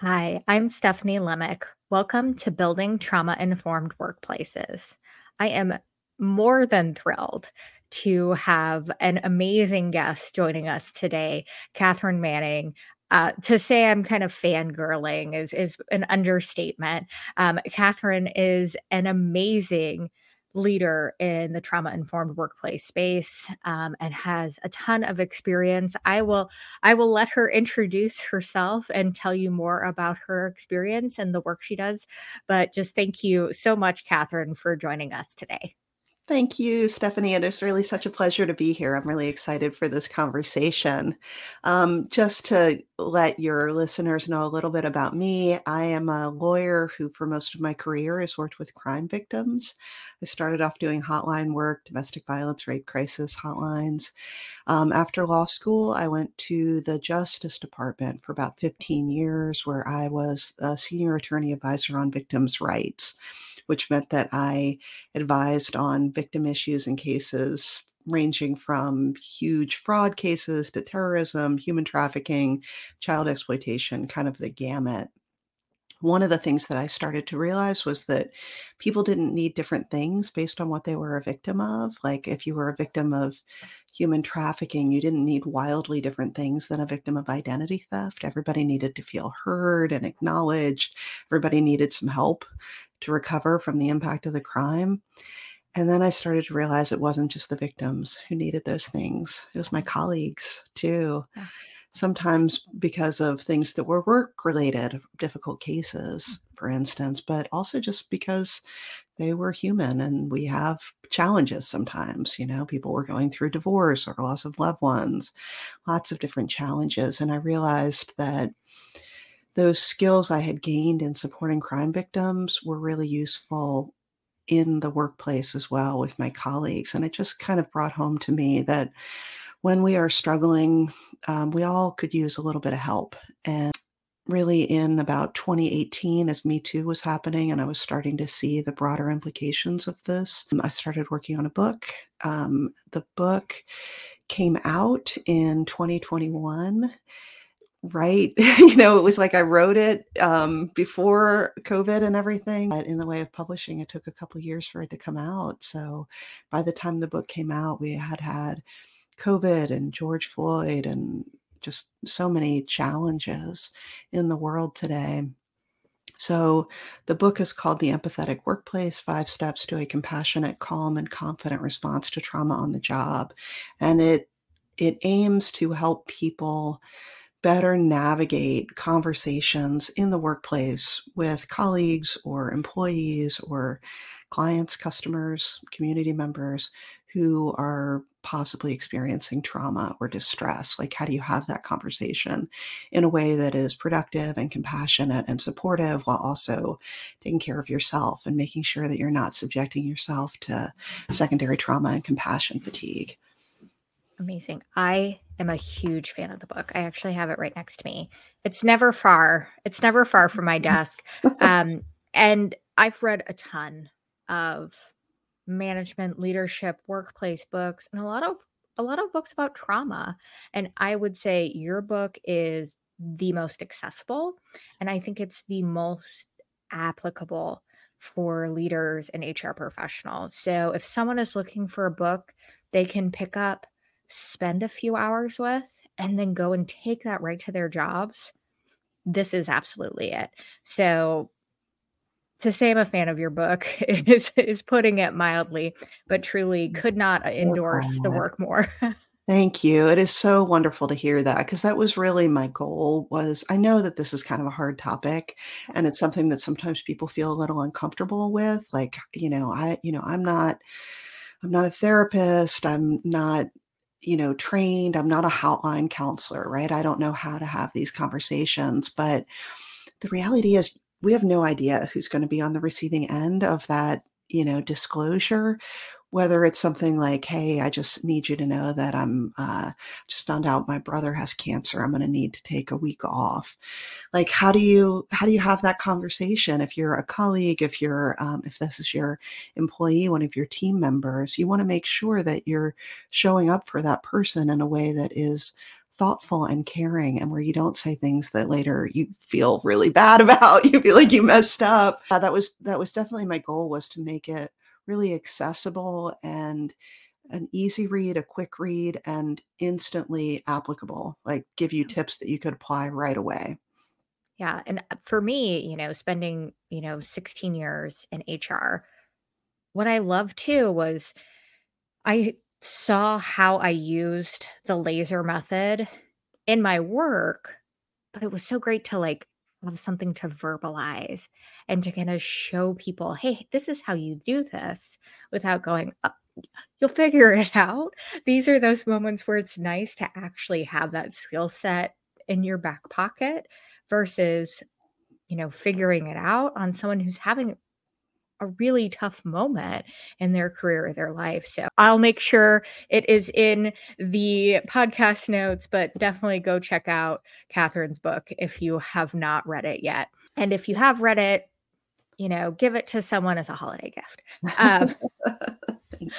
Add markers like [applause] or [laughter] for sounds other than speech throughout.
Hi, I'm Stephanie Lemick. Welcome to Building Trauma Informed Workplaces. I am more than thrilled to have an amazing guest joining us today, Katharine Manning. Uh, to say I'm kind of fangirling is is an understatement. Um, Katharine is an amazing leader in the trauma informed workplace space um, and has a ton of experience. I will i will let her introduce herself and tell you more about her experience and the work she does. But just thank you so much katharine for joining us today Thank you, Stephanie. And It is really such a pleasure to be here. I'm really excited for this conversation. Um, just to let your listeners know a little bit about me, I am a lawyer who, for most of my career, has worked with crime victims. I started off doing hotline work, domestic violence, rape crisis hotlines. Um, after law school, I went to the Justice Department for about 15 years, where I was a senior attorney advisor on victims' rights which meant that I advised on victim issues and cases ranging from huge fraud cases to terrorism, human trafficking, child exploitation, kind of the gamut. One of the things that I started to realize was that people didn't need different things based on what they were a victim of. Like if you were a victim of human trafficking, you didn't need wildly different things than a victim of identity theft. Everybody needed to feel heard and acknowledged. Everybody needed some help to recover from the impact of the crime. And then I started to realize it wasn't just the victims who needed those things, it was my colleagues too. Yeah. Sometimes because of things that were work related, difficult mm. cases, for instance, but also just because they were human and we have challenges sometimes. You know, people were going through divorce or loss of loved ones, lots of different challenges. And I realized that those skills I had gained in supporting crime victims were really useful in the workplace as well with my colleagues. And it just kind of brought home to me that when we are struggling, um, we all could use a little bit of help. And really, in about 2018, as Me Too was happening and I was starting to see the broader implications of this, um, I started working on a book. Um, the book came out in 2021 right [laughs] you know it was like i wrote it um, before covid and everything but in the way of publishing it took a couple years for it to come out so by the time the book came out we had had covid and george floyd and just so many challenges in the world today. So the book is called the empathetic workplace five steps to a compassionate calm and confident response to trauma on the job. And it it aims to help people better navigate conversations in the workplace with colleagues or employees or clients, customers, community members who are possibly experiencing trauma or distress. Like, how do you have that conversation in a way that is productive and compassionate and supportive while also taking care of yourself and making sure that you're not subjecting yourself to secondary trauma and compassion fatigue? Amazing. I am a huge fan of the book. I actually have it right next to me. It's never far. It's never far from my [laughs] desk. Um, and I've read a ton of management, leadership, workplace books, and a lot of a lot of books about trauma. And I would say your book is the most accessible, and I think it's the most applicable for leaders and HR professionals. So if someone is looking for a book they can pick up spend a few hours with and then go and take that right to their jobs, this is absolutely it. So to say I'm a fan of your book [laughs] is is putting it mildly, but truly mm, could not uh, endorse the work more. [laughs] Thank you. It is so wonderful to hear that because that was really my goal was I know that this is kind of a hard topic and it's something that sometimes people feel a little uncomfortable with like, you know, I you know, I'm not I'm not a therapist. I'm not you know, trained. I'm not a hotline counselor, right? I don't know how to have these conversations. But the reality is, we have no idea who's going to be on the receiving end of that, you know, disclosure whether it's something like hey i just need you to know that i'm uh, just found out my brother has cancer i'm going to need to take a week off. Like how do you how do you have that conversation? If you're a colleague if you're um, if this is your employee one of your team members you want to make sure that you're showing up for that person in a way that is thoughtful and caring and where you don't say things that later you feel really bad [laughs] about you feel like you messed up. Uh, that was that was definitely my goal was to make it really accessible and an easy read a quick read and instantly applicable like give you tips that you could apply right away. Yeah and uh, for me you know spending you know 16 years in hr what i loved too was i saw how I used the laser method in my work, but it was so great to like have something to verbalize and to kind of show people, hey, this is how you do this without going, oh, you'll figure it out. These are those moments where it's nice to actually have that skill set in your back pocket versus, you know, figuring it out on someone who's having a really tough moment in their career or their life. So I'll make sure it is in the podcast notes, but definitely go check out Katharine's book if you have not read it yet. And if you have read it, you know, give it to someone as a holiday gift. Um, [laughs]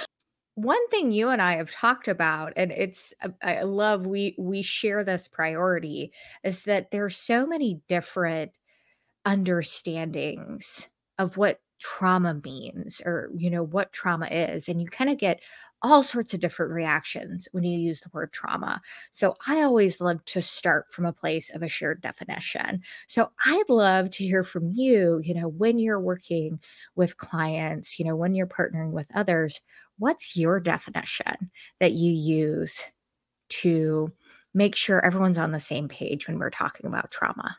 one thing you and I have talked about, and it's I love we we share this priority, is that there's so many different understandings of what trauma means or you know what trauma is and you kind of get all sorts of different reactions when you use the word trauma. So I always love to start from a place of a shared definition. So I'd love to hear from you, you know, when you're working with clients, you know, when you're partnering with others, what's your definition that you use to make sure everyone's on the same page when we're talking about trauma?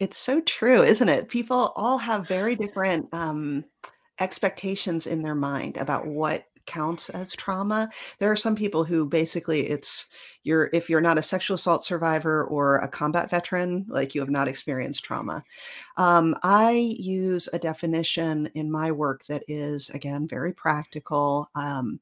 It's so true, isn't it? People all have very different um, expectations in their mind about what counts as trauma. There are some people who basically it's you're if you're not a sexual assault survivor or a combat veteran, like you have not experienced trauma. Um, I use a definition in my work that is again very practical. Um,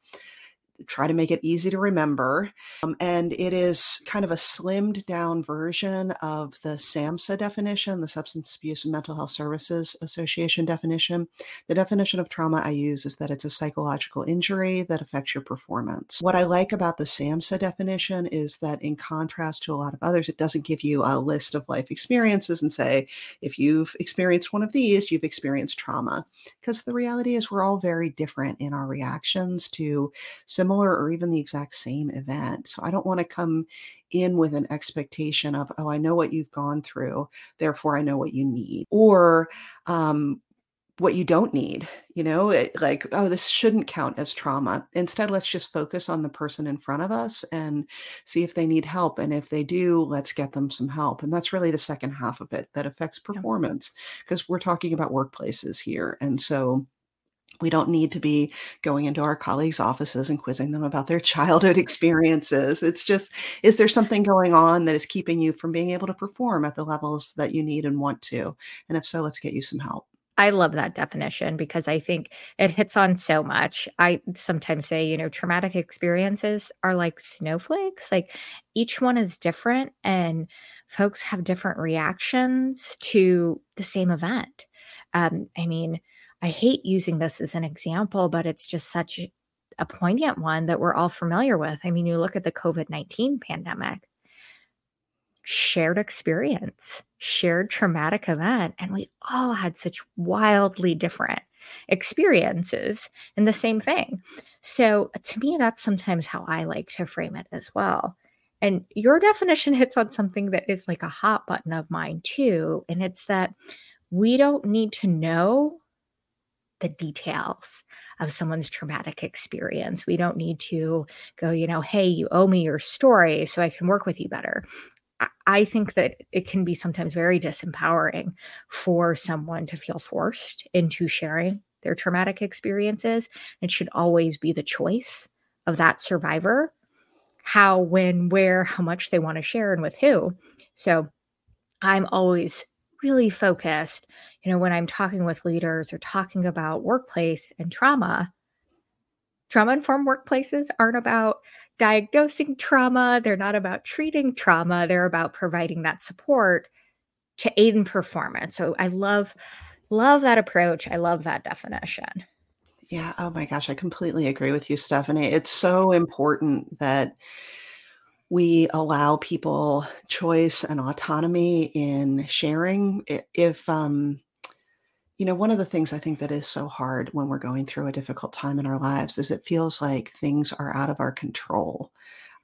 try to make it easy to remember. Um, and it is kind of a slimmed down version of the SAMHSA definition, the Substance Abuse and Mental Health Services Association definition. The definition of trauma I use is that it's a psychological injury that affects your performance. What I like about the SAMHSA definition is that, in contrast to a lot of others, it doesn't give you a list of life experiences and say, if you've experienced one of these, you've experienced trauma. Because the reality is, we're all very different in our reactions to similar similar or even the exact same event. So I don't want to come in with an expectation of, oh, I know what you've gone through, therefore I know what you need. Or um, what you don't need, you know, it, like, oh, this shouldn't count as trauma. Instead, let's just focus on the person in front of us and see if they need help. And if they do, let's get them some help. And that's really the second half of it that affects performance because we're talking about workplaces here. And so, we don't need to be going into our colleagues' offices and quizzing them about their [laughs] childhood experiences. It's just, is there something going on that is keeping you from being able to perform at the levels that you need and want to? And if so, let's get you some help. I love that definition because I think it hits on so much. I sometimes say, you know, traumatic experiences are like snowflakes, like each one is different and folks have different reactions to the same event. Um, I mean, I hate using this as an example, but it's just such a poignant one that we're all familiar with. I mean, you look at the COVID 19 pandemic, shared experience, shared traumatic event, and we all had such wildly different experiences in the same thing. So, to me, that's sometimes how I like to frame it as well. And your definition hits on something that is like a hot button of mine, too. And it's that we don't need to know the details of someone's traumatic experience. We don't need to go, you know, hey, you owe me your story so I can work with you better. I think that it can be sometimes very disempowering for someone to feel forced into sharing their traumatic experiences. It should always be the choice of that survivor how, when, where, how much they want to share and with who. So I'm always really focused, you know, when I'm talking with leaders or talking about workplace and trauma, trauma informed workplaces aren't about diagnosing trauma. They're not about treating trauma. They're about providing that support to aid in performance. So I love, love that approach. I love that definition. Yeah. Oh my gosh. I completely agree with you, Stephanie. It's so important that we allow people choice and autonomy in sharing. If, um, you know, one of the things I think that is so hard when we're going through a difficult time in our lives is it feels like things are out of our control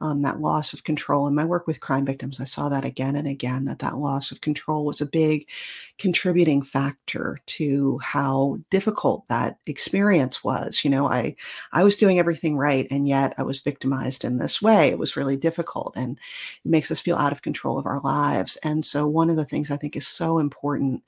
um, that loss of control. In my work with crime victims, I saw that again and again that that loss of control was a big contributing factor to how difficult that experience was. You know, I I was doing everything right, and yet I was victimized in this way. It was really difficult, and it makes us feel out of control of our lives. And so, one of the things I think is so important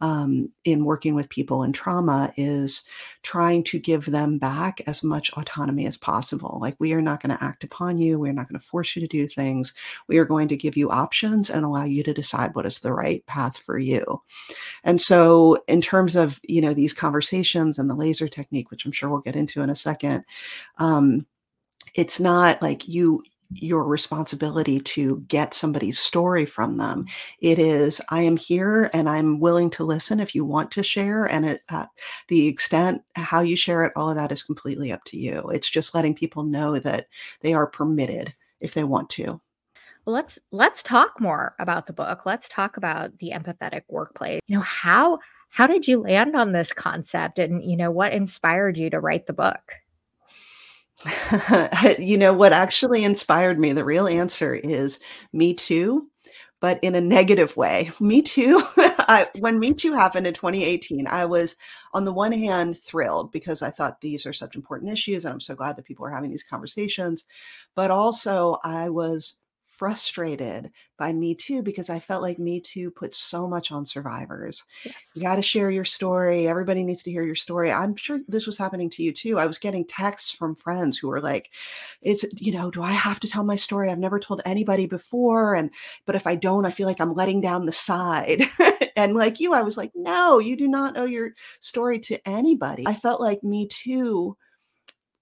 um, in working with people in trauma is trying to give them back as much autonomy as possible. Like we are not going to act upon you. We're not going to force you to do things. We are going to give you options and allow you to decide what is the right path for you. And so in terms of, you know, these conversations and the laser technique, which I'm sure we'll get into in a second, um, it's not like you your responsibility to get somebody's story from them. It is, I am here and I'm willing to listen if you want to share. And it, uh, the extent, how you share it, all of that is completely up to you. It's just letting people know that they are permitted if they want to. Well, let's let's talk more about the book. Let's talk about the empathetic workplace. You know, how how did you land on this concept and you know what inspired you to write the book? [laughs] you know, what actually inspired me, the real answer is Me Too, but in a negative way. Me Too, [laughs] I, when Me Too happened in 2018, I was on the one hand thrilled because I thought these are such important issues and I'm so glad that people are having these conversations. But also, I was frustrated by Me Too because I felt like Me Too put so much on survivors. Yes. You got to share your story. Everybody needs to hear your story. I'm sure this was happening to you too. I was getting texts from friends who were like, "Is you know, do I have to tell my story? I've never told anybody before, and but if I don't, I feel like I'm letting down the side." [laughs] and like you, I was like, "No, you do not owe your story to anybody." I felt like Me Too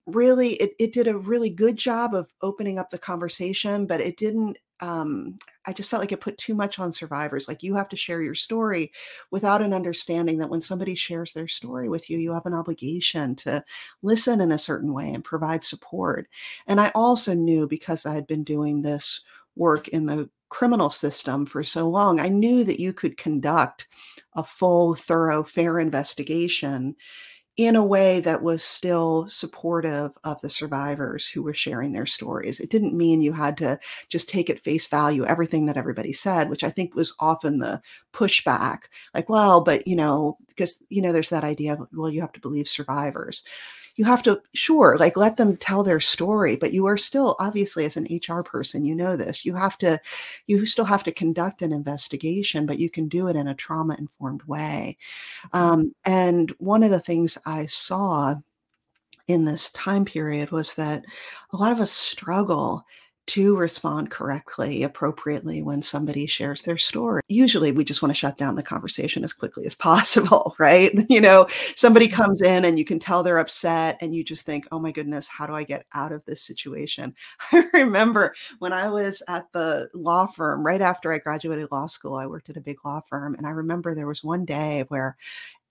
really it, it did a really good job of opening up the conversation but it didn't um, i just felt like it put too much on survivors like you have to share your story without an understanding that when somebody shares their story with you you have an obligation to listen in a certain way and provide support. And i also knew because i had been doing this work in the criminal system for so long i knew that you could conduct a full thorough fair investigation in a way that was still supportive of the survivors who were sharing their stories. It didn't mean you had to just take at face value everything that everybody said, which I think was often the pushback. Like, well, but you know, because you know, there's that idea of, well, you have to believe survivors you have to sure like let them tell their story but you are still obviously as an hr person you know this you have to you still have to conduct an investigation but you can do it in a trauma informed way mm-hmm. um, and one of the things i saw in this time period was that a lot of us struggle to respond correctly, appropriately when somebody shares their story. Usually we just want to shut down the conversation as quickly as [laughs] possible, right? [laughs] You know, somebody mm-hmm. comes in and you can tell they're upset and you just think, oh my goodness, how do I get out of this situation? [laughs] I remember when I was at the law firm, right after I graduated law school, I worked at a big law firm. And I remember there was one day where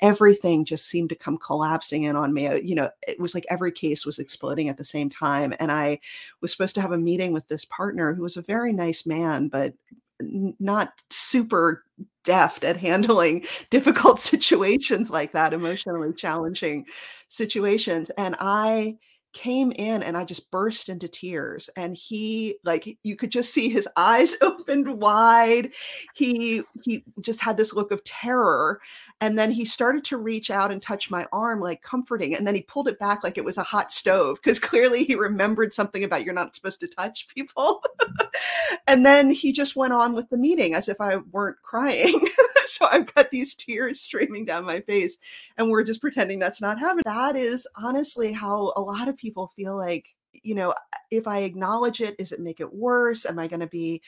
everything just seemed to come collapsing in on me. Uh, you know, it was like every case was exploding at the same time. And I was supposed to have a meeting with this partner who was a very nice man, but not super deft at handling [laughs] difficult situations like that, emotionally challenging situations. And I came in and I just burst into tears. And he, like, you could just see his [laughs] eyes [laughs] opened wide. He he just had this look of terror. And then he started to reach out and touch my arm, like comforting. And then he pulled it back like it was a hot stove, because [laughs] clearly he remembered something about you're not supposed to touch people. Mm-hmm. and then he just went on with the meeting as if I weren't crying. [laughs] so I've got these tears streaming down my face, and we're just pretending that's not happening. That is honestly how a lot of people feel like, you know, if I acknowledge it, does it make it worse? Am I going to be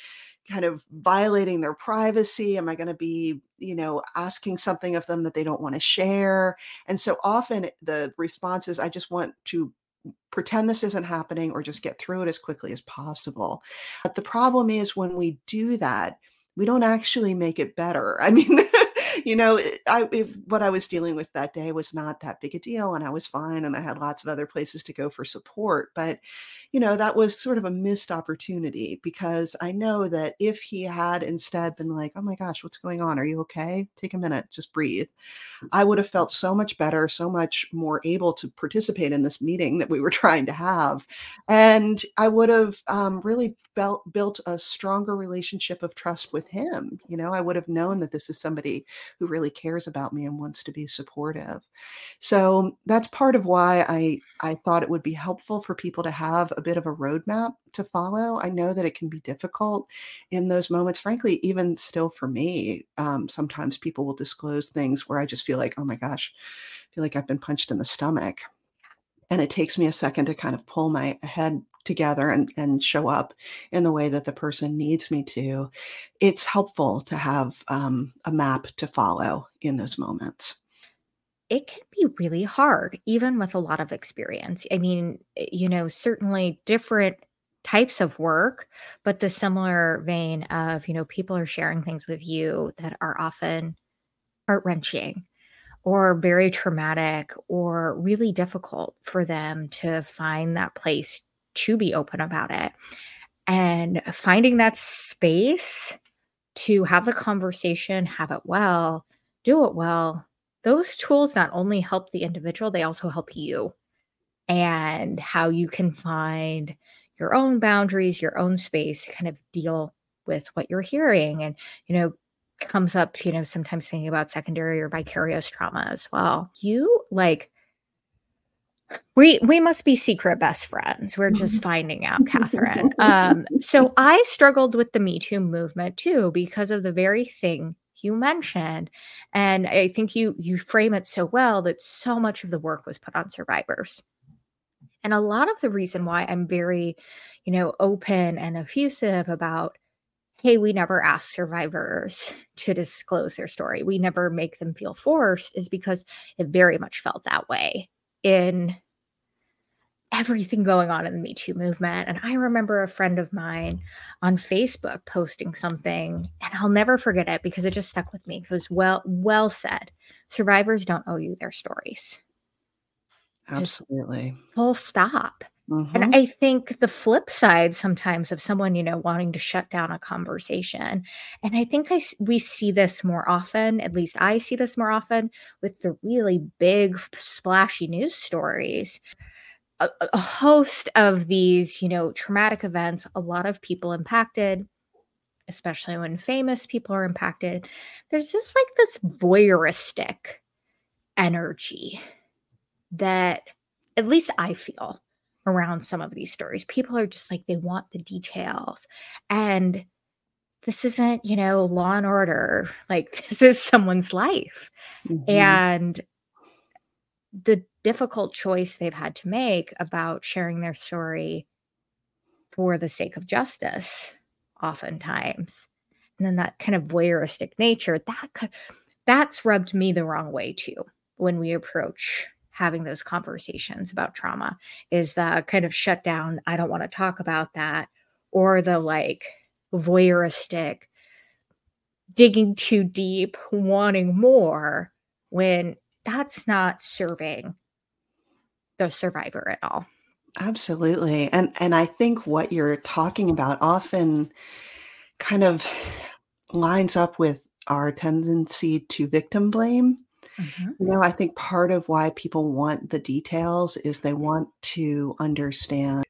kind of violating their privacy? Am I going to be, you know, asking something of them that they don't want to share? And so often the response is, I just want to pretend this isn't happening or just get through it as quickly as possible. But the problem is when we do that, we don't actually make it better. I mean, [laughs] you know, I if what I was dealing with that day was not that big a deal and I was fine and I had lots of other places to go for support, but you know, that was sort of a missed opportunity because I know that if he had instead been like, "Oh my gosh, what's going on? Are you okay? Take a minute, just breathe." I would have felt so much better, so much more able to participate in this meeting that we were [laughs] trying to have. And I would have um, really built a stronger relationship of trust with him. You know, I would have known that this is somebody who really cares about me and wants to be supportive. So that's part of why I, I thought it would be helpful for people to have a bit of a roadmap to follow. I know that it can be difficult in those moments. Frankly, even still for me, um, sometimes people will disclose things where I just feel like, oh my gosh, I feel like I've been punched in the stomach. And it takes me a second to kind of pull my head together and, and show up in the way that the person needs me to. It's helpful to have um, a map to follow in those moments it can be really hard, even with a lot of experience. I mean, eh, you know, certainly different types of work, but the similar vein of, you know, people are sharing things with you that are often heart wrenching or very traumatic or really difficult for them to find that place to be open about it. And finding that space to have the conversation, have it well, do it well, those tools not only help the individual, they also help you and how you can find your own boundaries, your own space to kind of deal with what you're hearing. And, you know, comes up, you know, sometimes thinking about secondary or vicarious trauma as well. You like, we we must be secret best friends. We're just finding out, [laughs] Katharine. Um, so I struggled with the Me Too movement too because of the very thing you mentioned. And i think you you frame it so well that so much of the work was put on survivors. And a lot of the reason why i'm very you know open and effusive about hey we never ask survivors to disclose their story. We never make them feel forced is because it very much felt that way in everything going on in the Me Too movement. And I remember a friend of mine on Facebook posting something, and I'll never forget it because it just stuck with me. It was well, well said. Survivors don't owe you their stories. Absolutely. Just full stop. Mm-hmm. And I think the flip side sometimes of someone, you know, wanting to shut down a conversation. And I think I we see this more often, at least I see this more often with the really big splashy news stories a, a host of these, you know, traumatic events, a lot of people impacted, especially when famous people are impacted. There's just like this voyeuristic energy that at least I feel around some of these stories. People are just like, they want the details. And this isn't, you know, law and order. [laughs] Like, this is someone's life. Mm-hmm. And the difficult choice they've had to make about sharing their story for the sake of justice oftentimes and then that kind of voyeuristic nature that that's rubbed me the wrong way too when we approach having those conversations about trauma is the kind of shut down i don't want to talk about that or the like voyeuristic digging too deep wanting more when that's not serving the survivor at all. Absolutely. And and I think what you're talking about often kind of lines up with our tendency to victim blame. Mm-hmm. You know, I think part of why people want the details is they want to understand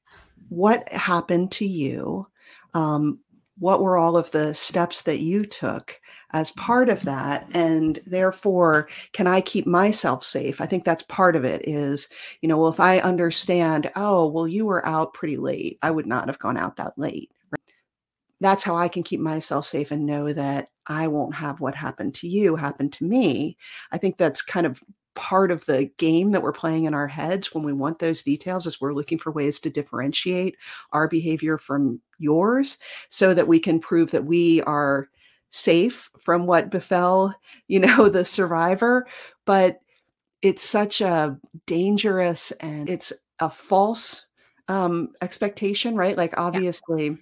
what happened to you, um, what were all of the steps that you took as part of that and therefore can i keep myself safe i think that's part of it is you know well if i understand oh well you were out pretty late i would not have gone out that late that's how i can keep myself safe and know that i won't have what happened to you happen to me i think that's kind of part of the game that we're playing in our heads when we want those details is we're looking for ways to differentiate our behavior from yours so that we can prove that we are safe from what befell, you know, [laughs] the survivor, but it's such a dangerous and it's a false um, expectation, right? Like obviously. Yeah.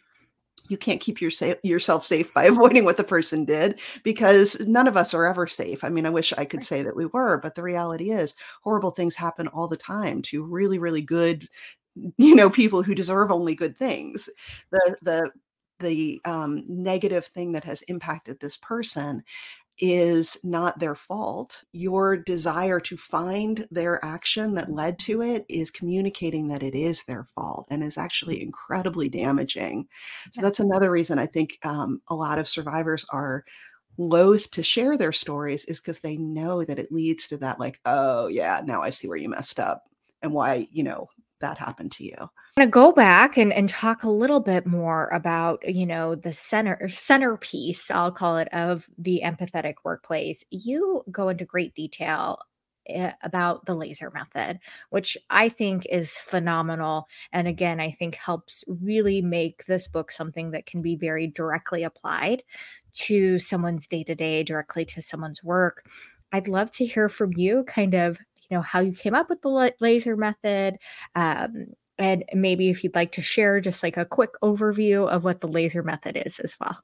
You can't keep your sa- yourself safe by [laughs] avoiding what the person did because none of us are ever safe. I mean, I wish I could say that we were, but the reality is horrible things happen all the time to really, really good, [laughs] you know, people who deserve only good things. The the the um, negative thing that has impacted this person is not their fault. Your desire to find their action that led to it is communicating that it is their fault and is actually incredibly damaging. So that's another reason I think um, a lot of survivors are loath to share their stories is because they know that it leads to that like oh yeah now i see where you messed up and why you know that happened to you. I'm to go back and, and talk a little bit more about, you know, the center centerpiece, I'll call it, of the empathetic workplace. You go into great detail eh, about the laser method, which I think is phenomenal. And again, I think helps really make this book something that can be very directly applied to someone's day to day, directly to someone's work. I'd love to hear from you kind of you know how you came up with the laser method um, and maybe if you'd like to share just like a quick overview of what the laser method is as well.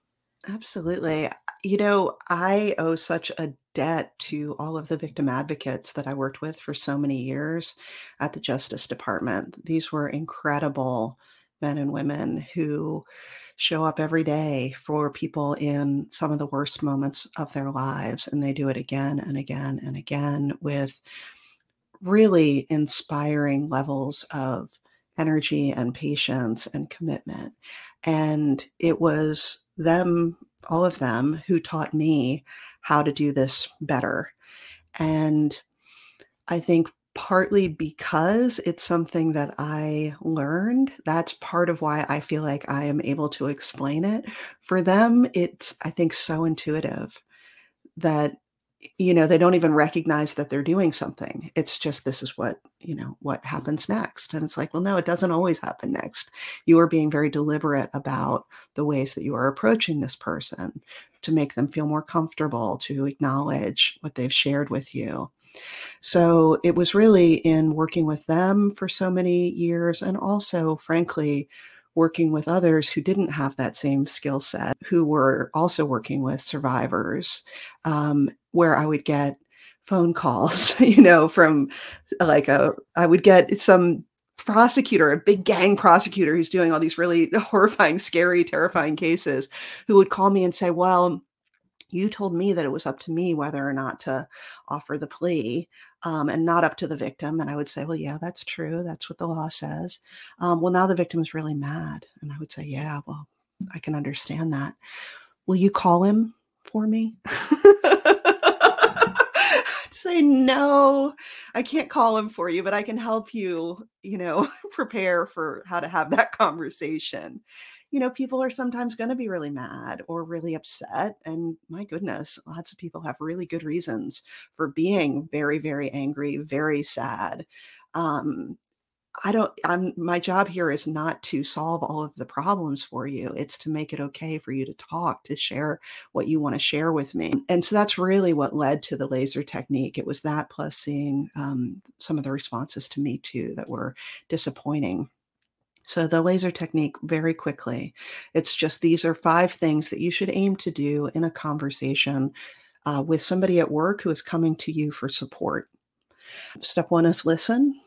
Absolutely. You know i owe such a debt to all of the victim advocates that i worked with for so many years at the justice department. These were incredible men and women who show up every day for people in some of the worst moments of their lives and they do it again and again and again with really inspiring levels of energy and patience and commitment. And it was them, all of them, who taught me how to do this better. And I think partly because it's something that I learned, that's part of why I feel like I am able to explain it. For them, it's, I think, so intuitive that you know they don't even recognize that they're doing something. It's just this is what you know what happens next. And it's like well no it doesn't always happen next. You are being very deliberate about the ways that you are approaching this person to make them feel more comfortable to acknowledge what they've shared with you. So it was really in working with them for so many years and also frankly working with others who didn't have that same skill set, who were also working with survivors, um, where I would get phone calls, [laughs] you know, from like a, I would get some prosecutor, a big gang prosecutor who's doing all these really [laughs] horrifying, scary, terrifying cases, who would call me and say, Well, you told me that it was up to me whether or not to offer the plea um, and not up to the victim. And I would say, well, yeah, that's true. That's what the law says. Um, well, now the victim is really mad. And I would say, yeah, well, I can understand that. Will you call him for me? [laughs] say no i can't call him for you but i can help you you know [laughs] prepare for how to have that conversation you know, people are sometimes going to be really mad or really upset. And my goodness, lots of people have really good reasons for being very, very angry, very sad. Um, I don't, I'm, my job here is not to solve all of the problems for you. It's to make it okay for you to talk, to share what you want to share with me. And so that's really what led to the laser technique. It was that plus seeing um, some of the responses to me too that were disappointing. So, the laser technique, very quickly, it's just these are five things that you should aim to do in a conversation uh, with somebody at work who is coming to you for support. Step one is listen.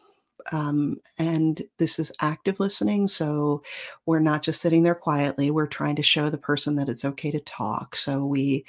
Um, and this is active listening. So we're not just sitting there quietly. We're trying to show the person that it's okay to talk. So we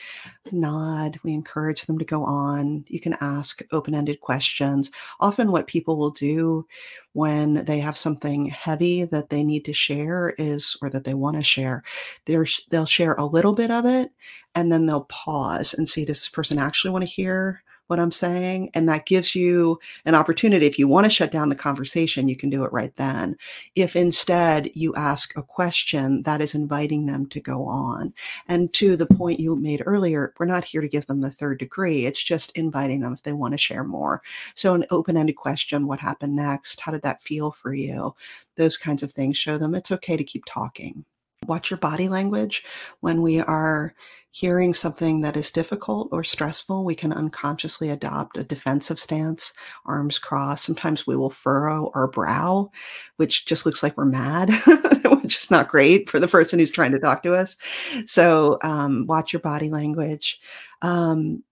nod, we encourage them to go on. You can ask open ended questions. Often, what people will do when they have something heavy that they need to share is, or that they want to share, they'll share a little bit of it and then they'll pause and see, does this person actually want to hear what I'm saying. And that gives you an opportunity. If you want to shut down the conversation, you can do it right then. If instead you ask a question, that is inviting them to go on. And to the point you made earlier, we're not here to give them the third degree. It's just inviting them if they want to share more. So, an open ended question what happened next? How did that feel for you? Those kinds of things show them it's okay to keep talking. Watch your body language when we are hearing something that is difficult or stressful, we can unconsciously adopt a defensive stance, arms crossed. Sometimes we will furrow our brow, which just looks like we're mad, [laughs] which is not great for the person who's trying to talk to us. So um, watch your body language. Um,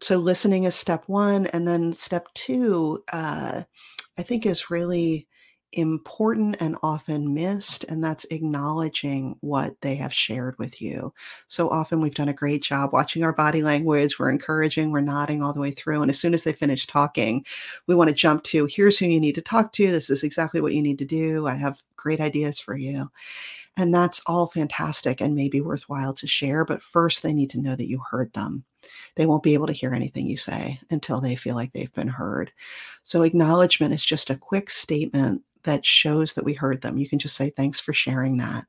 so listening is step one, and then step two, uh, I think, is really important and often missed, and that's acknowledging what they have shared with you. So often we've done a great job watching our body language, we're encouraging, we're nodding all the way through. And as soon as they finish talking, we want to jump to here's who you need to talk to. This is exactly what you need to do. I have great ideas for you. And that's all fantastic and maybe worthwhile to share. But first, they need to know that you heard them. They won't be able to hear anything you say until they feel like they've been heard. So, acknowledgement is just a quick statement that shows that we heard them. You can just say, Thanks for sharing that.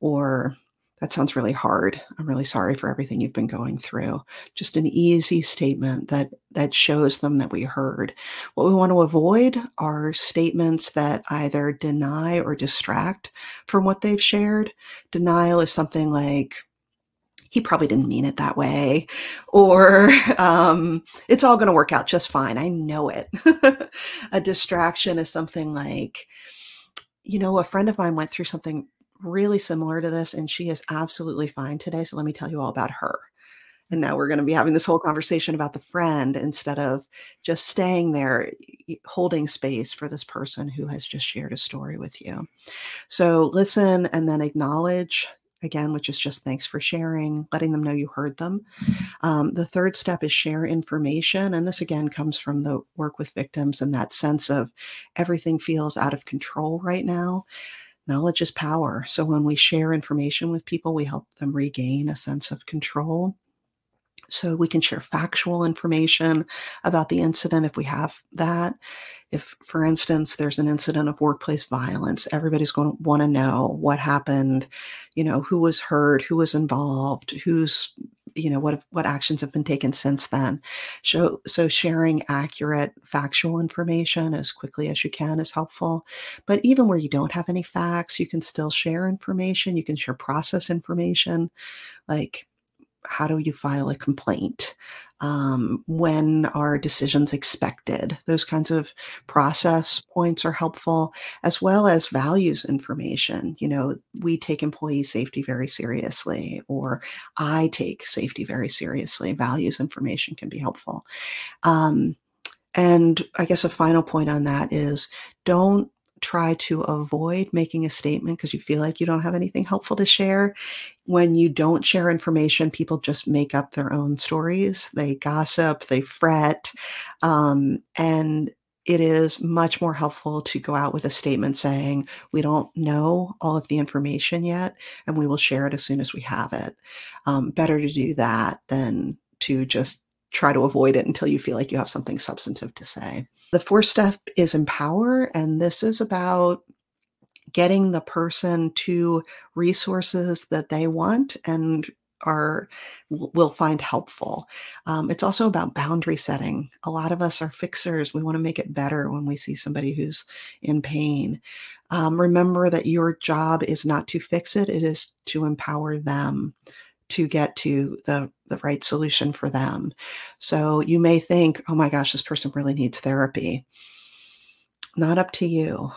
Or, that sounds really hard. I'm really sorry for everything you've been going through. Just an easy statement that that shows them that we heard. What we want to avoid are statements that either deny or distract from what they've shared. Denial is something like he probably didn't mean it that way, or [laughs] um, it's all going to work out just fine. I know it. [laughs] a distraction is something like, you know, a friend of mine went through something really similar to this, and she is absolutely fine today. So let me tell you all about her. And now we're going to be having this whole conversation about the friend instead of just staying there, holding space for this person who has just shared a story with you. So listen and then acknowledge again, which is just thanks for sharing, letting them know you heard them. Um, the third step is share information. And this again comes from the work with victims and that sense of everything feels out of control right now. Knowledge is power. So when we share information with people, we help them regain a sense of control. So we can share factual information about the incident if we have that. If, for instance, there's an incident of workplace violence, everybody's going to want to know what happened, you know, who was hurt, who was involved, who's you know what what actions have been taken since then so so sharing accurate factual information as quickly as you can is helpful but even where you don't have any facts you can still share information you can share process information like how do you file a complaint? Um, when are decisions expected? Those kinds of process points are helpful, as well as values information. You know, we take employee safety very seriously, or I take safety very seriously. Values information can be helpful. Um, and I guess a final point on that is don't try to avoid making a statement because you feel like you don't have anything helpful to share. When you don't share information, people just make up their own stories. They gossip, they fret. Um, and it is much more helpful to go out with a statement saying, We don't know all of the information yet, and we will share it as soon as we have it. Um, better to do that than to just try to avoid it until you feel like you have something substantive to say. The fourth step is empower, and this is about getting the person to resources that they want and are will find helpful. Um, it's also about boundary setting. A lot of us are fixers. We want to make it better when we see somebody who's in pain. Um, remember that your job is not to fix it; it is to empower them to get to the the right solution for them. So you may think, oh my gosh, this person really needs therapy. Not up to you.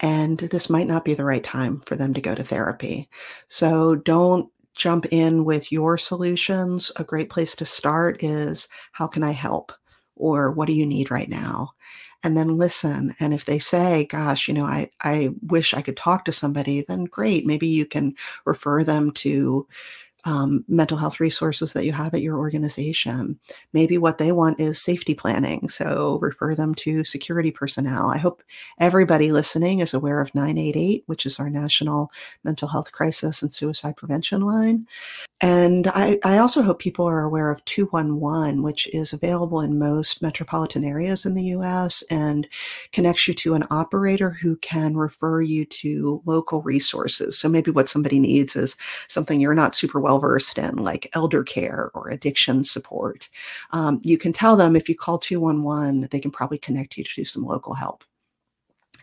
And this might not be the right time for them to go to therapy. So don't jump in with your solutions. A great place to start is how can I help? Or what do you need right now? And then listen. And if they say, gosh, you know, I, I wish I could talk to somebody, then great. Maybe you can refer them to um, mental health resources that you have at your organization. Maybe what they want is safety planning. So refer them to security personnel. I hope everybody listening is aware of 988, which is our national mental health crisis and suicide prevention line. And I, I also hope people are aware of 211, which is available in most metropolitan areas in the US and connects you to an operator who can refer you to local resources. So maybe what somebody needs is something you're not super well versed in, like elder care or addiction support. Um, you can tell them if you call 211, they can probably connect you to some local help.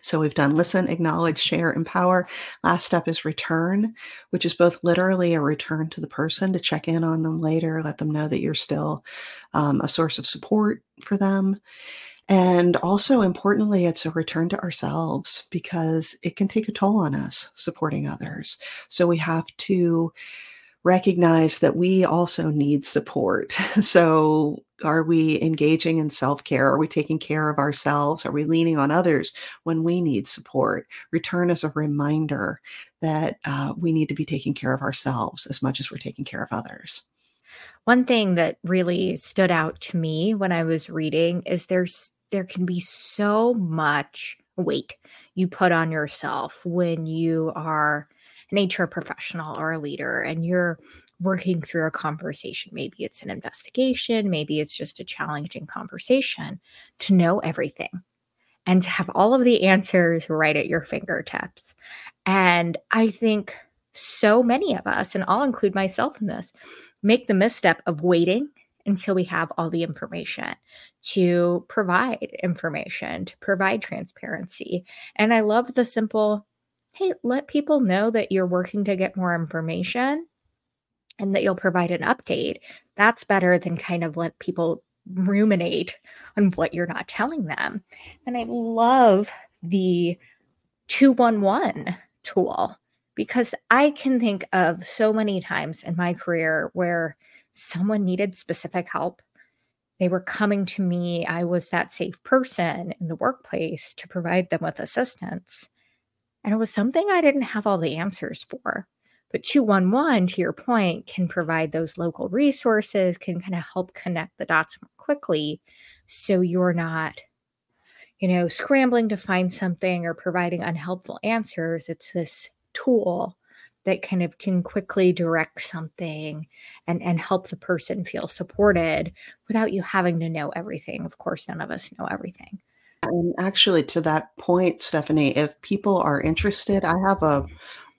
So we've done listen, acknowledge, share, empower. Last step is return, which is both literally a return to the person to check in on them later, let them know that you're still um, a source of support for them. And also, importantly, it's a return to ourselves because it can take a toll on us supporting others. So we have to recognize that we also need support. [laughs] So, are we engaging in self care? Are we taking care of ourselves? Are we leaning on others when we need support? Return as a reminder that uh, we need to be taking care of ourselves as much as we're taking care of others. One thing that really stood out to me when I was reading is there's there can be so much weight you put on yourself when you are an HR professional or a leader and you're working through a conversation. Maybe it's an investigation, maybe it's just a challenging conversation to know everything and to have all of the answers right at your fingertips. And I think so many of us, and I'll include myself in this, make the misstep of waiting until we have all the information to provide information, to provide transparency. And I love the simple hey, let people know that you're working to get more information and that you'll provide an update. That's better than kind of let people ruminate on what you're not telling them. And I love the 211 tool because I can think of so many times in my career where someone needed specific help. They were coming to me. I was that safe person in the workplace to provide them with assistance. And it was something I didn't have all the answers for. But 211, to your point, can provide those local resources, can kind of help connect the dots more quickly. So you're not, you know, scrambling to find something or providing unhelpful answers. It's this tool that kind of can quickly direct something and and help the person feel supported without you having to know everything of course none of us know everything and actually to that point stephanie if people are interested i have a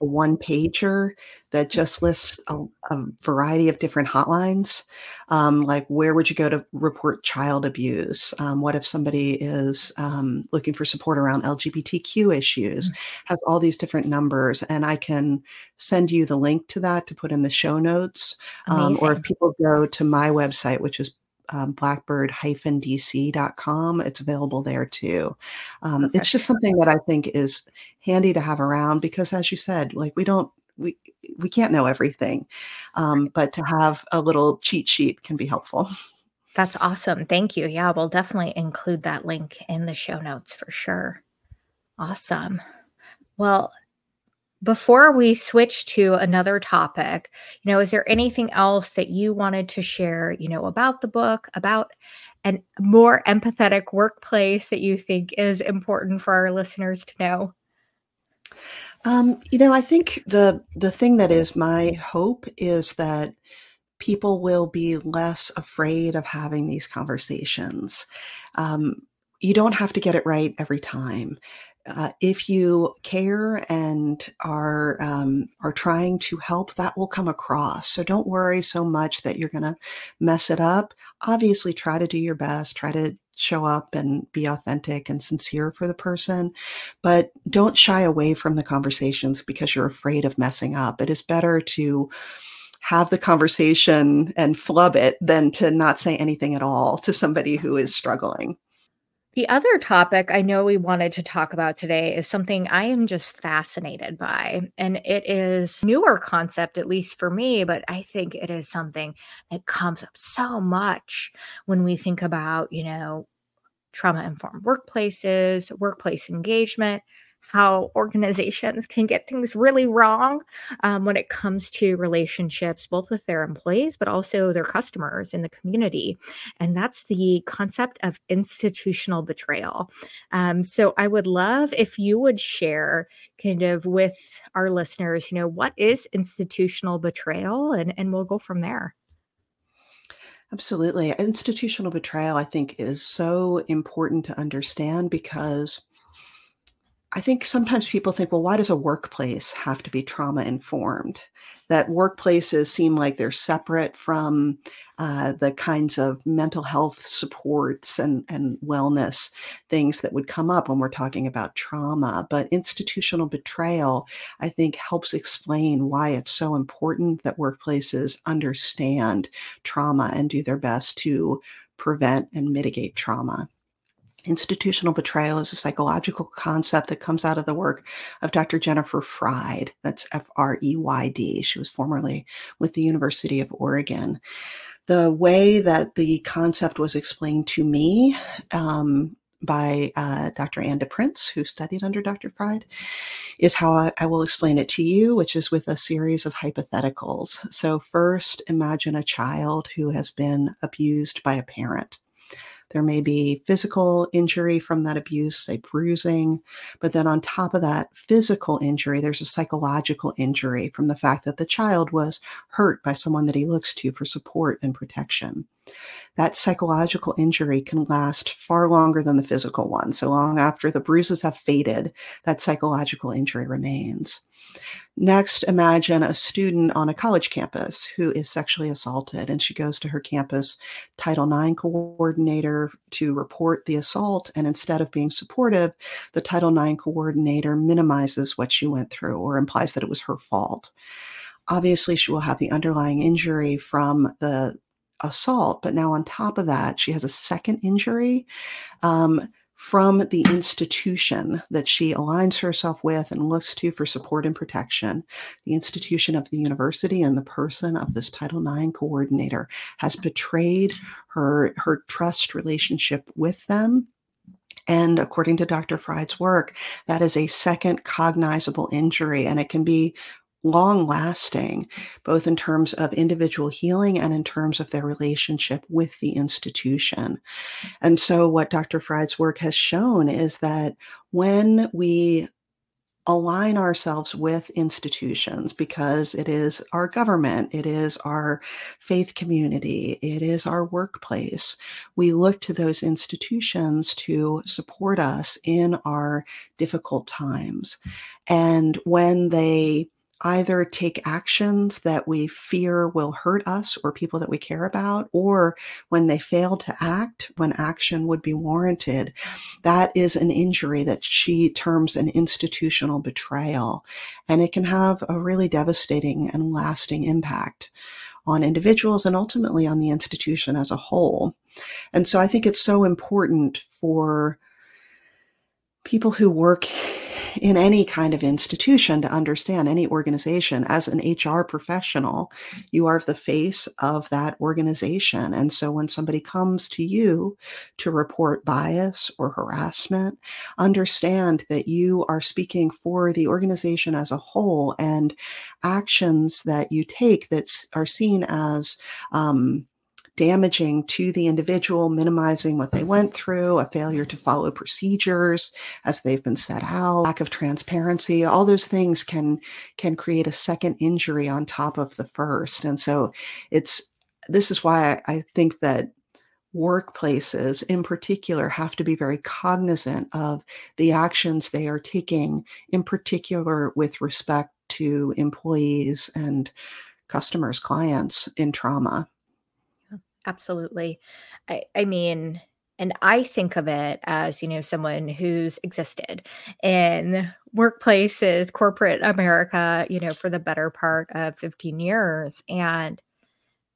a one pager that just lists a, a, variety of different hotlines. Um, like, where would you go to report child abuse? Um, what if somebody is um, looking for support around LGBTQ issues? Mm-hmm. Has all these different numbers, and I can send you the link to that to put in the show notes. Um, or if people go to my website, which is um, blackbird-dc.com. It's available there too. Um, okay. It's just something that I think is handy to have around because, as you said, like we don't we we can't know everything, um, but to have a little cheat sheet can be helpful. That's awesome. Thank you. Yeah, we'll definitely include that link in the show notes for sure. Awesome. Well, before we switch to another topic, you know, is there anything else that you wanted to share, you know, about the book, about a more empathetic workplace that you think is important for our listeners to know? Um, you know, I think the the thing that is my hope is that people will be less afraid of having these conversations. Um, you don't have to get it right every time uh, if you care and are um, are trying to help, that will come across. So don't worry so much that you're going to mess it up. Obviously, try to do your best. Try to show up and be authentic and sincere for the person, but don't shy away from the conversations because you're afraid of messing up. It is better to have the conversation and flub it than to not say anything at all to somebody who is struggling. The other topic I know we wanted to talk about today is something I am just fascinated by. And it is newer concept, at least for me, but I think it is something that comes up so much when we think about, you know, trauma informed workplaces, workplace engagement, how organizations can get things really wrong um, when it comes to relationships, both with their employees, but also their customers in the community. And that's the concept of institutional betrayal. Um, so I would love if you would share kind of with our listeners, you know, what is institutional betrayal? And, and we'll go from there. Absolutely. Institutional betrayal, I think, is so important to understand because I think sometimes people think, well, why does a workplace have to be trauma informed? That workplaces seem like they're separate from uh, the kinds of mental health supports and, and wellness things that would come up when we're talking about trauma. But institutional betrayal, I think, helps explain why it's so important that workplaces understand trauma and do their best to prevent and mitigate trauma. Institutional betrayal is a psychological concept that comes out of the work of Dr. Jennifer Freyd. That's F R E Y D. She was formerly with the University of Oregon. The way that the concept was explained to me um, by uh, Dr. Anda Prince, who studied under Dr. Freyd, is how I, I will explain it to you, which is with a series of hypotheticals. So, first, imagine a child who has been abused by a parent. There may be physical injury from that abuse, say bruising, but then on top of that physical injury, there's a psychological injury from the fact that the child was hurt by someone that he looks to for support and protection. That psychological injury can last far longer than the physical one. So long after the bruises have faded, that psychological injury remains. Next, imagine a student on a college campus who is sexually assaulted, and she goes to her campus Title IX coordinator to report the assault. And instead of being supportive, the Title IX coordinator minimizes what she went through or implies that it was her fault. Obviously, she will have the underlying injury from the assault, but now on top of that, she has a second injury. Um, from the institution that she aligns herself with and looks to for support and protection. The institution of the university and the person of this Title IX coordinator has betrayed her, her trust relationship with them. And according to Dr. Freyd's work, that is a second cognizable injury, and it can be long lasting, both in terms of individual healing and in terms of their relationship with the institution. And so, what Dr. Freyd's work has shown is that when we align ourselves with institutions because it is our government, it is our faith community, it is our workplace. We look to those institutions to support us in our difficult times. And when they either take actions that we fear will hurt us or people that we care about, or when they fail to act when action would be warranted, that is an injury that she terms an institutional betrayal. And it can have a really devastating and lasting impact on individuals and ultimately on the institution as a whole. And so I think it's so important for people who work in any kind of institution to understand any organization as an HR professional, you are the face of that organization. And so when somebody comes to you to report bias or harassment, understand that you are speaking for the organization as a whole and actions that you take that are seen as um, damaging to the individual, minimizing what they went through, a failure to follow procedures as they've been set out, lack of transparency, all those things can can create a second injury on top of the first. And so it's this is why I, I think that workplaces in particular have to be very cognizant of the actions they are taking, in particular with respect to employees and customers, clients in trauma. Absolutely. I, I mean, and I think of it as, you know, someone who's existed in workplaces, corporate America, you know, for the better part of 15 years. And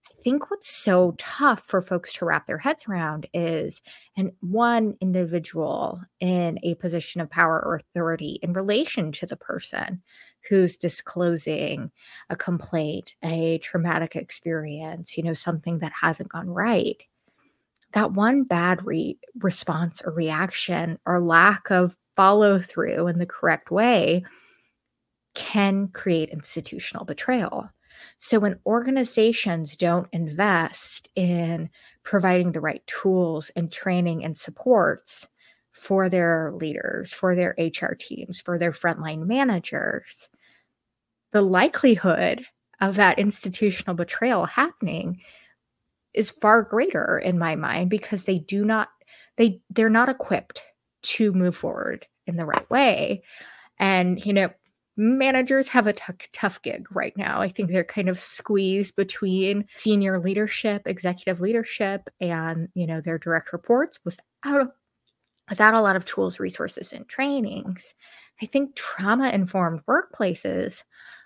I think what's so tough for folks to wrap their heads around is and one individual in a position of power or authority in relation to the person who's disclosing a complaint, a traumatic experience, you know, something that hasn't gone right, that one bad re- response or reaction or lack of follow through in the correct way can create institutional betrayal. So, when organizations don't invest in providing the right tools and training and supports, for their leaders, for their HR teams, for their frontline managers, the likelihood of that institutional betrayal happening is far greater in my mind because they do not they they're not equipped to move forward in the right way. And you know managers have a t- tough gig right now. I think they're kind of squeezed between senior leadership executive leadership and you know their direct reports without without a lot of tools, resources, and trainings, I think trauma informed workplaces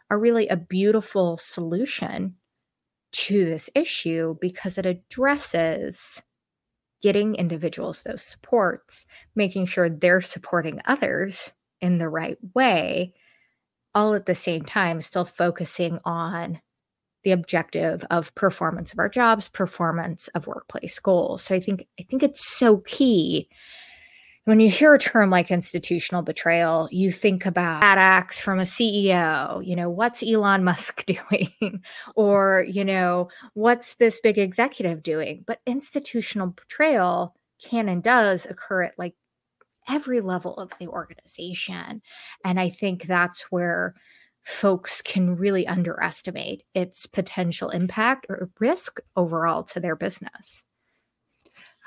are really a beautiful solution to this issue because it addresses getting individuals those supports, making sure they're supporting others in the right way, all at the same time, still focusing on the objective of performance of our jobs, performance of workplace goals. So I think I think it's so key. When you hear a term like institutional betrayal, you think about bad acts from a CEO. You know, what's Elon [laughs] Musk doing? or, you know, what's this big executive doing? But institutional betrayal can and does occur at like every level of the organization. And I think that's where folks can really underestimate its potential impact or risk overall to their business.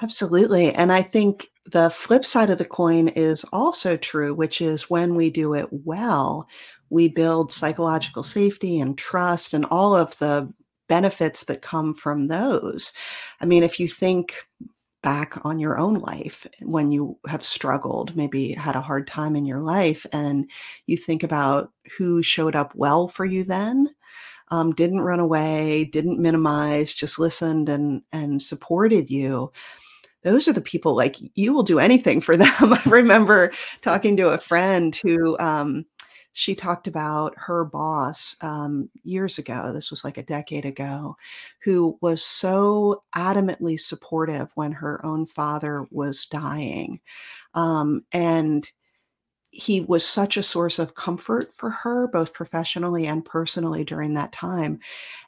Absolutely. And I think the flip side of the coin is also true, which is when we do it well, we build psychological safety and trust and all of the benefits that come from those. I mean, if you think back on your own life when you have struggled, maybe had a hard time in your life, and you think about who showed up well for you then, um, didn't run away, didn't minimize, just listened and and supported you. Those are the people like you will do anything for them. [laughs] I remember talking to a friend who um, she talked about her boss um, years ago, this was like a decade ago, who was so adamantly supportive when her own father was dying. Um, and he was such a source of comfort for her, both professionally and personally during that time.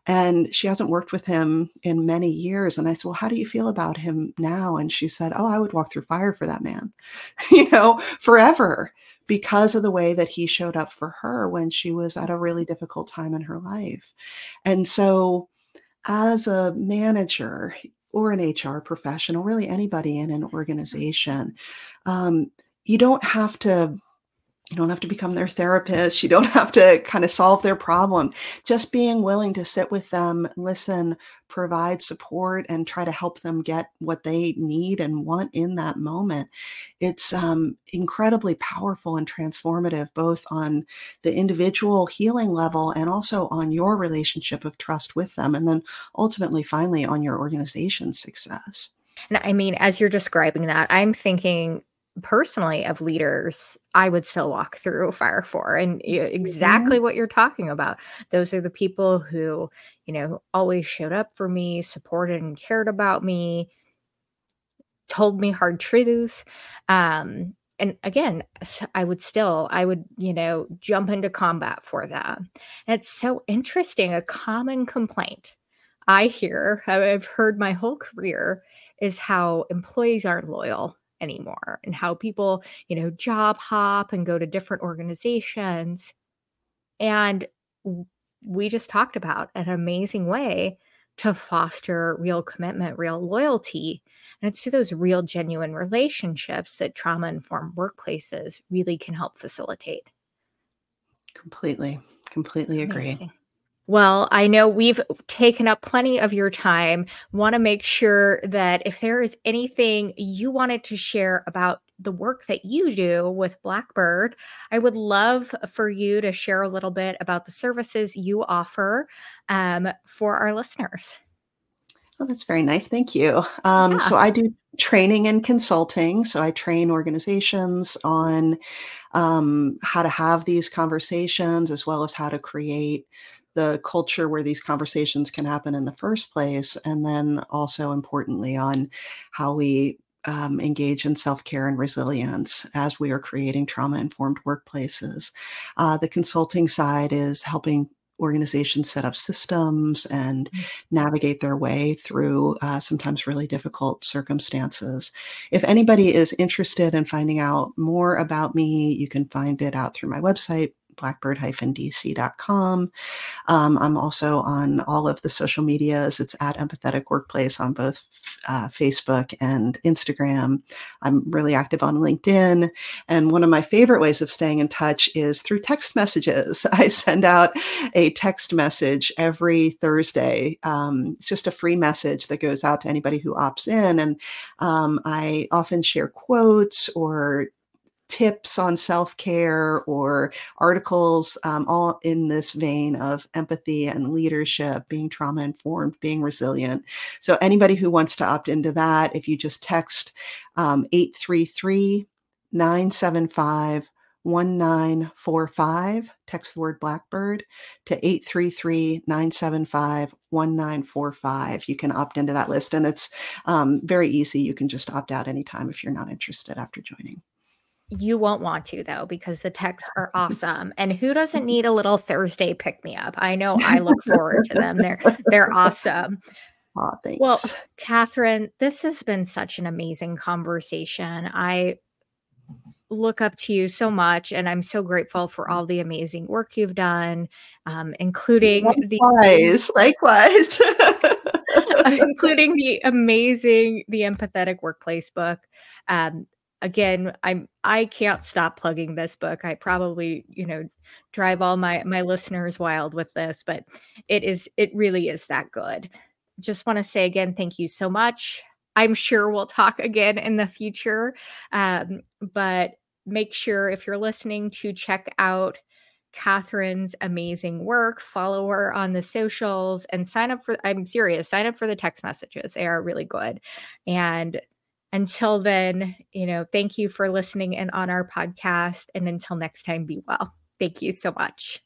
And she hasn't worked with him in many years. And I said, Well, how do you feel about him now? And she said, Oh, I would walk through fire for that man, [laughs] you know, forever because of the way that he showed up for her when she was at a really difficult time in her life. And so, as a manager or an HR professional, really anybody in an organization, um, you don't have to you don't have to become their therapist. You don't [laughs] have to kind of solve their problem. Just being willing to sit with them, listen, provide support, and try to help them get what they need and want in that moment. It's um, incredibly powerful and transformative, both on the individual healing level and also on your relationship of trust with them. And then ultimately, finally, on your organization's success. And I mean, as you're describing that, I'm thinking personally of leaders I would still walk through fire for and exactly mm-hmm. what you're talking about. Those are the people who, you know, always showed up for me, supported and cared about me, told me hard truths. Um, and again, I would still, I would, you know, jump into combat for them. And it's so interesting. A common complaint I hear, I've heard my whole career, is how employees aren't loyal anymore and how people, you know, job hop and go to different organizations. And we just talked about an amazing way to foster real commitment, real loyalty. And it's to those real, genuine relationships that trauma informed workplaces really can help facilitate. Completely, completely agree. Well, I know we've taken up plenty of your time. Want to make sure that if there is anything you wanted to share about the work that you do with Blackbird, I would love for you to share a little bit about the services you offer um, for our listeners. Oh, that's very nice. Thank you. Um, yeah. So I do training and consulting. So I train organizations on um, how to have these conversations as well as how to create the culture where these conversations can happen in the first place, and then also importantly on how we um, engage in self care and resilience as we are creating trauma informed workplaces. Uh, the consulting side is helping organizations set up systems and mm. navigate their way through uh, sometimes really difficult circumstances. If anybody is interested in finding out more about me, you can find it out through my website, blackbird-dc.com. Um, I'm also on all of the social medias. It's at Empathetic Workplace on both uh, Facebook and Instagram. I'm really active on LinkedIn. And one of my favorite ways of staying in touch is through text messages. [laughs] I send out a text message every Thursday. Um, it's just a free message that goes out to anybody who opts in. And um, I often share quotes or tips on self care or articles, um, all in this vein of empathy and leadership, being trauma informed, being resilient. So, anybody who wants to opt into that, if you just text um, 833 975 1945. Text the word Blackbird to 833 975 1945. You can opt into that list, and it's um, very easy. You can just opt out anytime if you're not interested after joining. You won't want to though, because the texts are [laughs] awesome. And who doesn't [laughs] need a little Thursday pick me up? I know I look forward to them. They're they're [laughs] awesome. Oh, thanks. Well, Katharine, this has been such an amazing conversation. I look up to you so much and i'm so grateful for all the amazing work you've done um, including likewise, the likewise including the amazing the empathetic workplace book um, again i'm i can't stop plugging this book i probably you know drive all my my listeners wild with this but it is it really is that good just want to say again thank you so much i'm sure we'll talk again in the future um, but make sure if you're listening to check out Katharine's amazing work, follow her on the socials and sign up for I'm serious, sign up for the text messages. They are really good. And until then, you know, thank you for listening and on our podcast. And until next time, be well. Thank you so much.